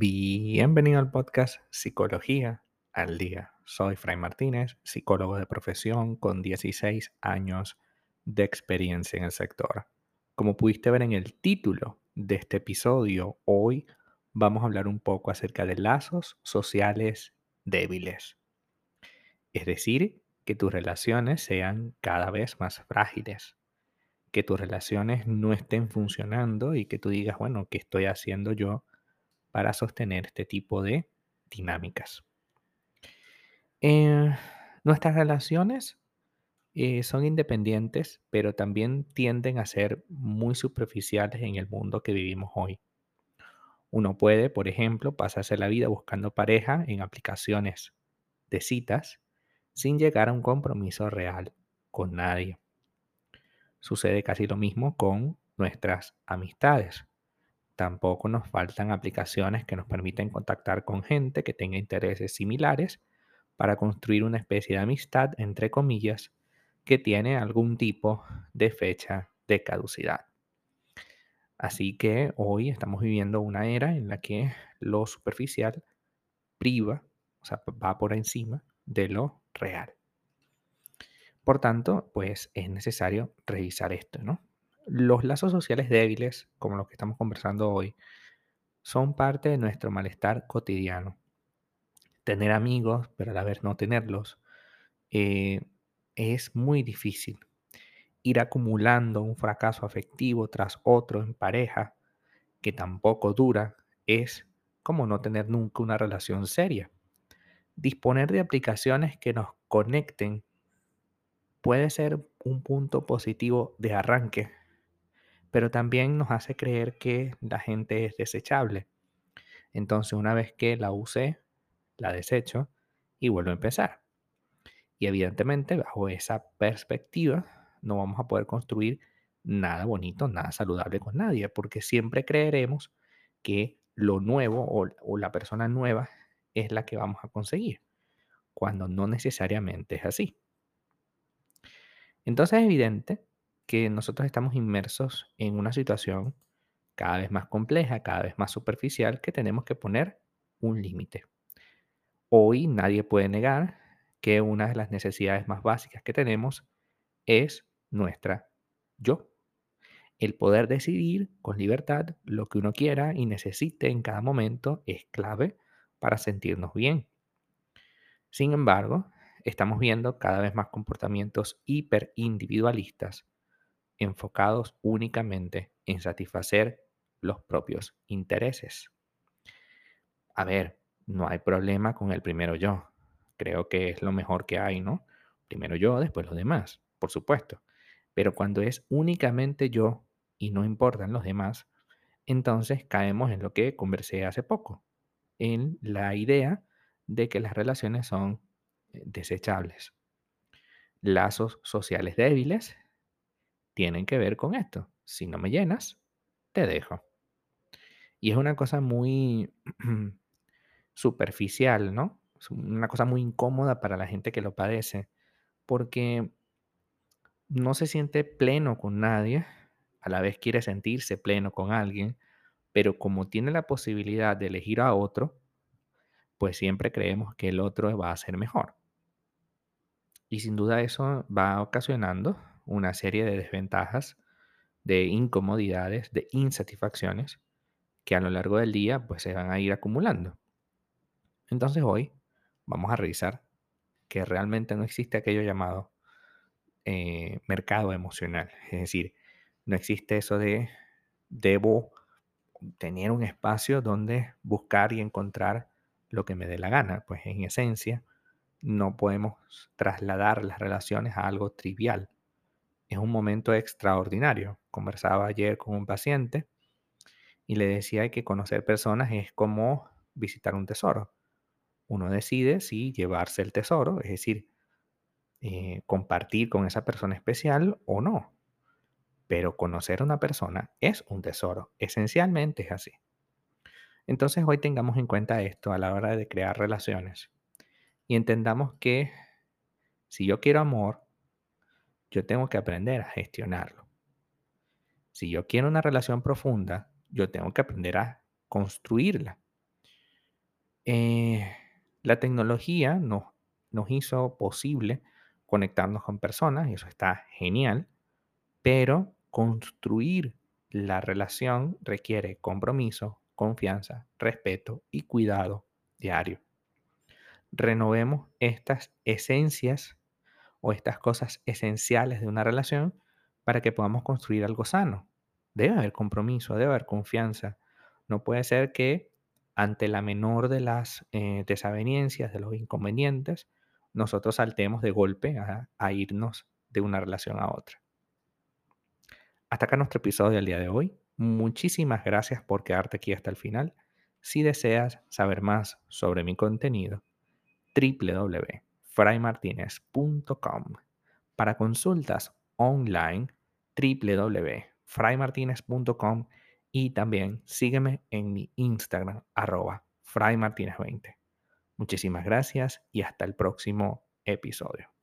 Bienvenido al podcast Psicología al Día. Soy Fray Martínez, psicólogo de profesión con 16 años de experiencia en el sector. Como pudiste ver en el título de este episodio, hoy vamos a hablar un poco acerca de lazos sociales débiles. Es decir, que tus relaciones sean cada vez más frágiles, que tus relaciones no estén funcionando y que tú digas, bueno, ¿qué estoy haciendo yo? Para sostener este tipo de dinámicas. Eh, nuestras relaciones eh, son independientes, pero también tienden a ser muy superficiales en el mundo que vivimos hoy. Uno puede, por ejemplo, pasarse la vida buscando pareja en aplicaciones de citas sin llegar a un compromiso real con nadie. Sucede casi lo mismo con nuestras amistades. Tampoco nos faltan aplicaciones que nos permiten contactar con gente que tenga intereses similares para construir una especie de amistad, entre comillas, que tiene algún tipo de fecha de caducidad. Así que hoy estamos viviendo una era en la que lo superficial priva, o sea, va por encima de lo real. Por tanto, pues es necesario revisar esto, ¿no? Los lazos sociales débiles, como los que estamos conversando hoy, son parte de nuestro malestar cotidiano. Tener amigos, pero a la vez no tenerlos, eh, es muy difícil. Ir acumulando un fracaso afectivo tras otro en pareja, que tampoco dura, es como no tener nunca una relación seria. Disponer de aplicaciones que nos conecten puede ser un punto positivo de arranque, pero también nos hace creer que la gente es desechable. Entonces, una vez que la use, la desecho y vuelvo a empezar. Y evidentemente, bajo esa perspectiva, no vamos a poder construir nada bonito, nada saludable con nadie, porque siempre creeremos que lo nuevo o, o la persona nueva es la que vamos a conseguir, cuando no necesariamente es así. Entonces es evidente que nosotros estamos inmersos en una situación cada vez más compleja, cada vez más superficial, que tenemos que poner un límite. Hoy nadie puede negar que una de las necesidades más básicas que tenemos es nuestra yo. El poder decidir con libertad lo que uno quiera y necesite en cada momento es clave para sentirnos bien. Sin embargo, estamos viendo cada vez más comportamientos hiperindividualistas enfocados únicamente en satisfacer los propios intereses. A ver, no hay problema con el primero yo. Creo que es lo mejor que hay, ¿no? Primero yo, después los demás, por supuesto. Pero cuando es únicamente yo y no importan los demás, entonces caemos en lo que conversé hace poco, en la idea de que las relaciones son eh, desechables. Lazos sociales débiles tienen que ver con esto. Si no me llenas, te dejo. Y es una cosa muy superficial, ¿no? Es una cosa muy incómoda para la gente que lo padece, porque no se siente pleno con nadie, a la vez quiere sentirse pleno con alguien, pero como tiene la posibilidad de elegir a otro, pues siempre creemos que el otro va a ser mejor. Y sin duda eso va ocasionando una serie de desventajas, de incomodidades, de insatisfacciones que a lo largo del día pues se van a ir acumulando. Entonces hoy vamos a revisar que realmente no existe aquello llamado eh, mercado emocional. Es decir, no existe eso de debo tener un espacio donde buscar y encontrar lo que me dé la gana. Pues en esencia no podemos trasladar las relaciones a algo trivial es un momento extraordinario. Conversaba ayer con un paciente y le decía que conocer personas es como visitar un tesoro. Uno decide si llevarse el tesoro, es decir, eh, compartir con esa persona especial o no. Pero conocer a una persona es un tesoro. Esencialmente es así. Entonces hoy tengamos en cuenta esto a la hora de crear relaciones y entendamos que si yo quiero amor, yo tengo que aprender a gestionarlo. Si yo quiero una relación profunda, yo tengo que aprender a construirla. Eh, la tecnología nos, nos hizo posible conectarnos con personas, y eso está genial, pero construir la relación requiere compromiso, confianza, respeto y cuidado diario. Renovemos estas esencias o estas cosas esenciales de una relación para que podamos construir algo sano. Debe haber compromiso, debe haber confianza. No puede ser que ante la menor de las eh, desavenencias, de los inconvenientes, nosotros saltemos de golpe a, a irnos de una relación a otra. Hasta acá nuestro episodio del día de hoy. Muchísimas gracias por quedarte aquí hasta el final. Si deseas saber más sobre mi contenido, www.fraymartinez.com. Para consultas online, www.fraymartinez.com y también sígueme en mi Instagram, arroba fraymartinez20. Muchísimas gracias y hasta el próximo episodio.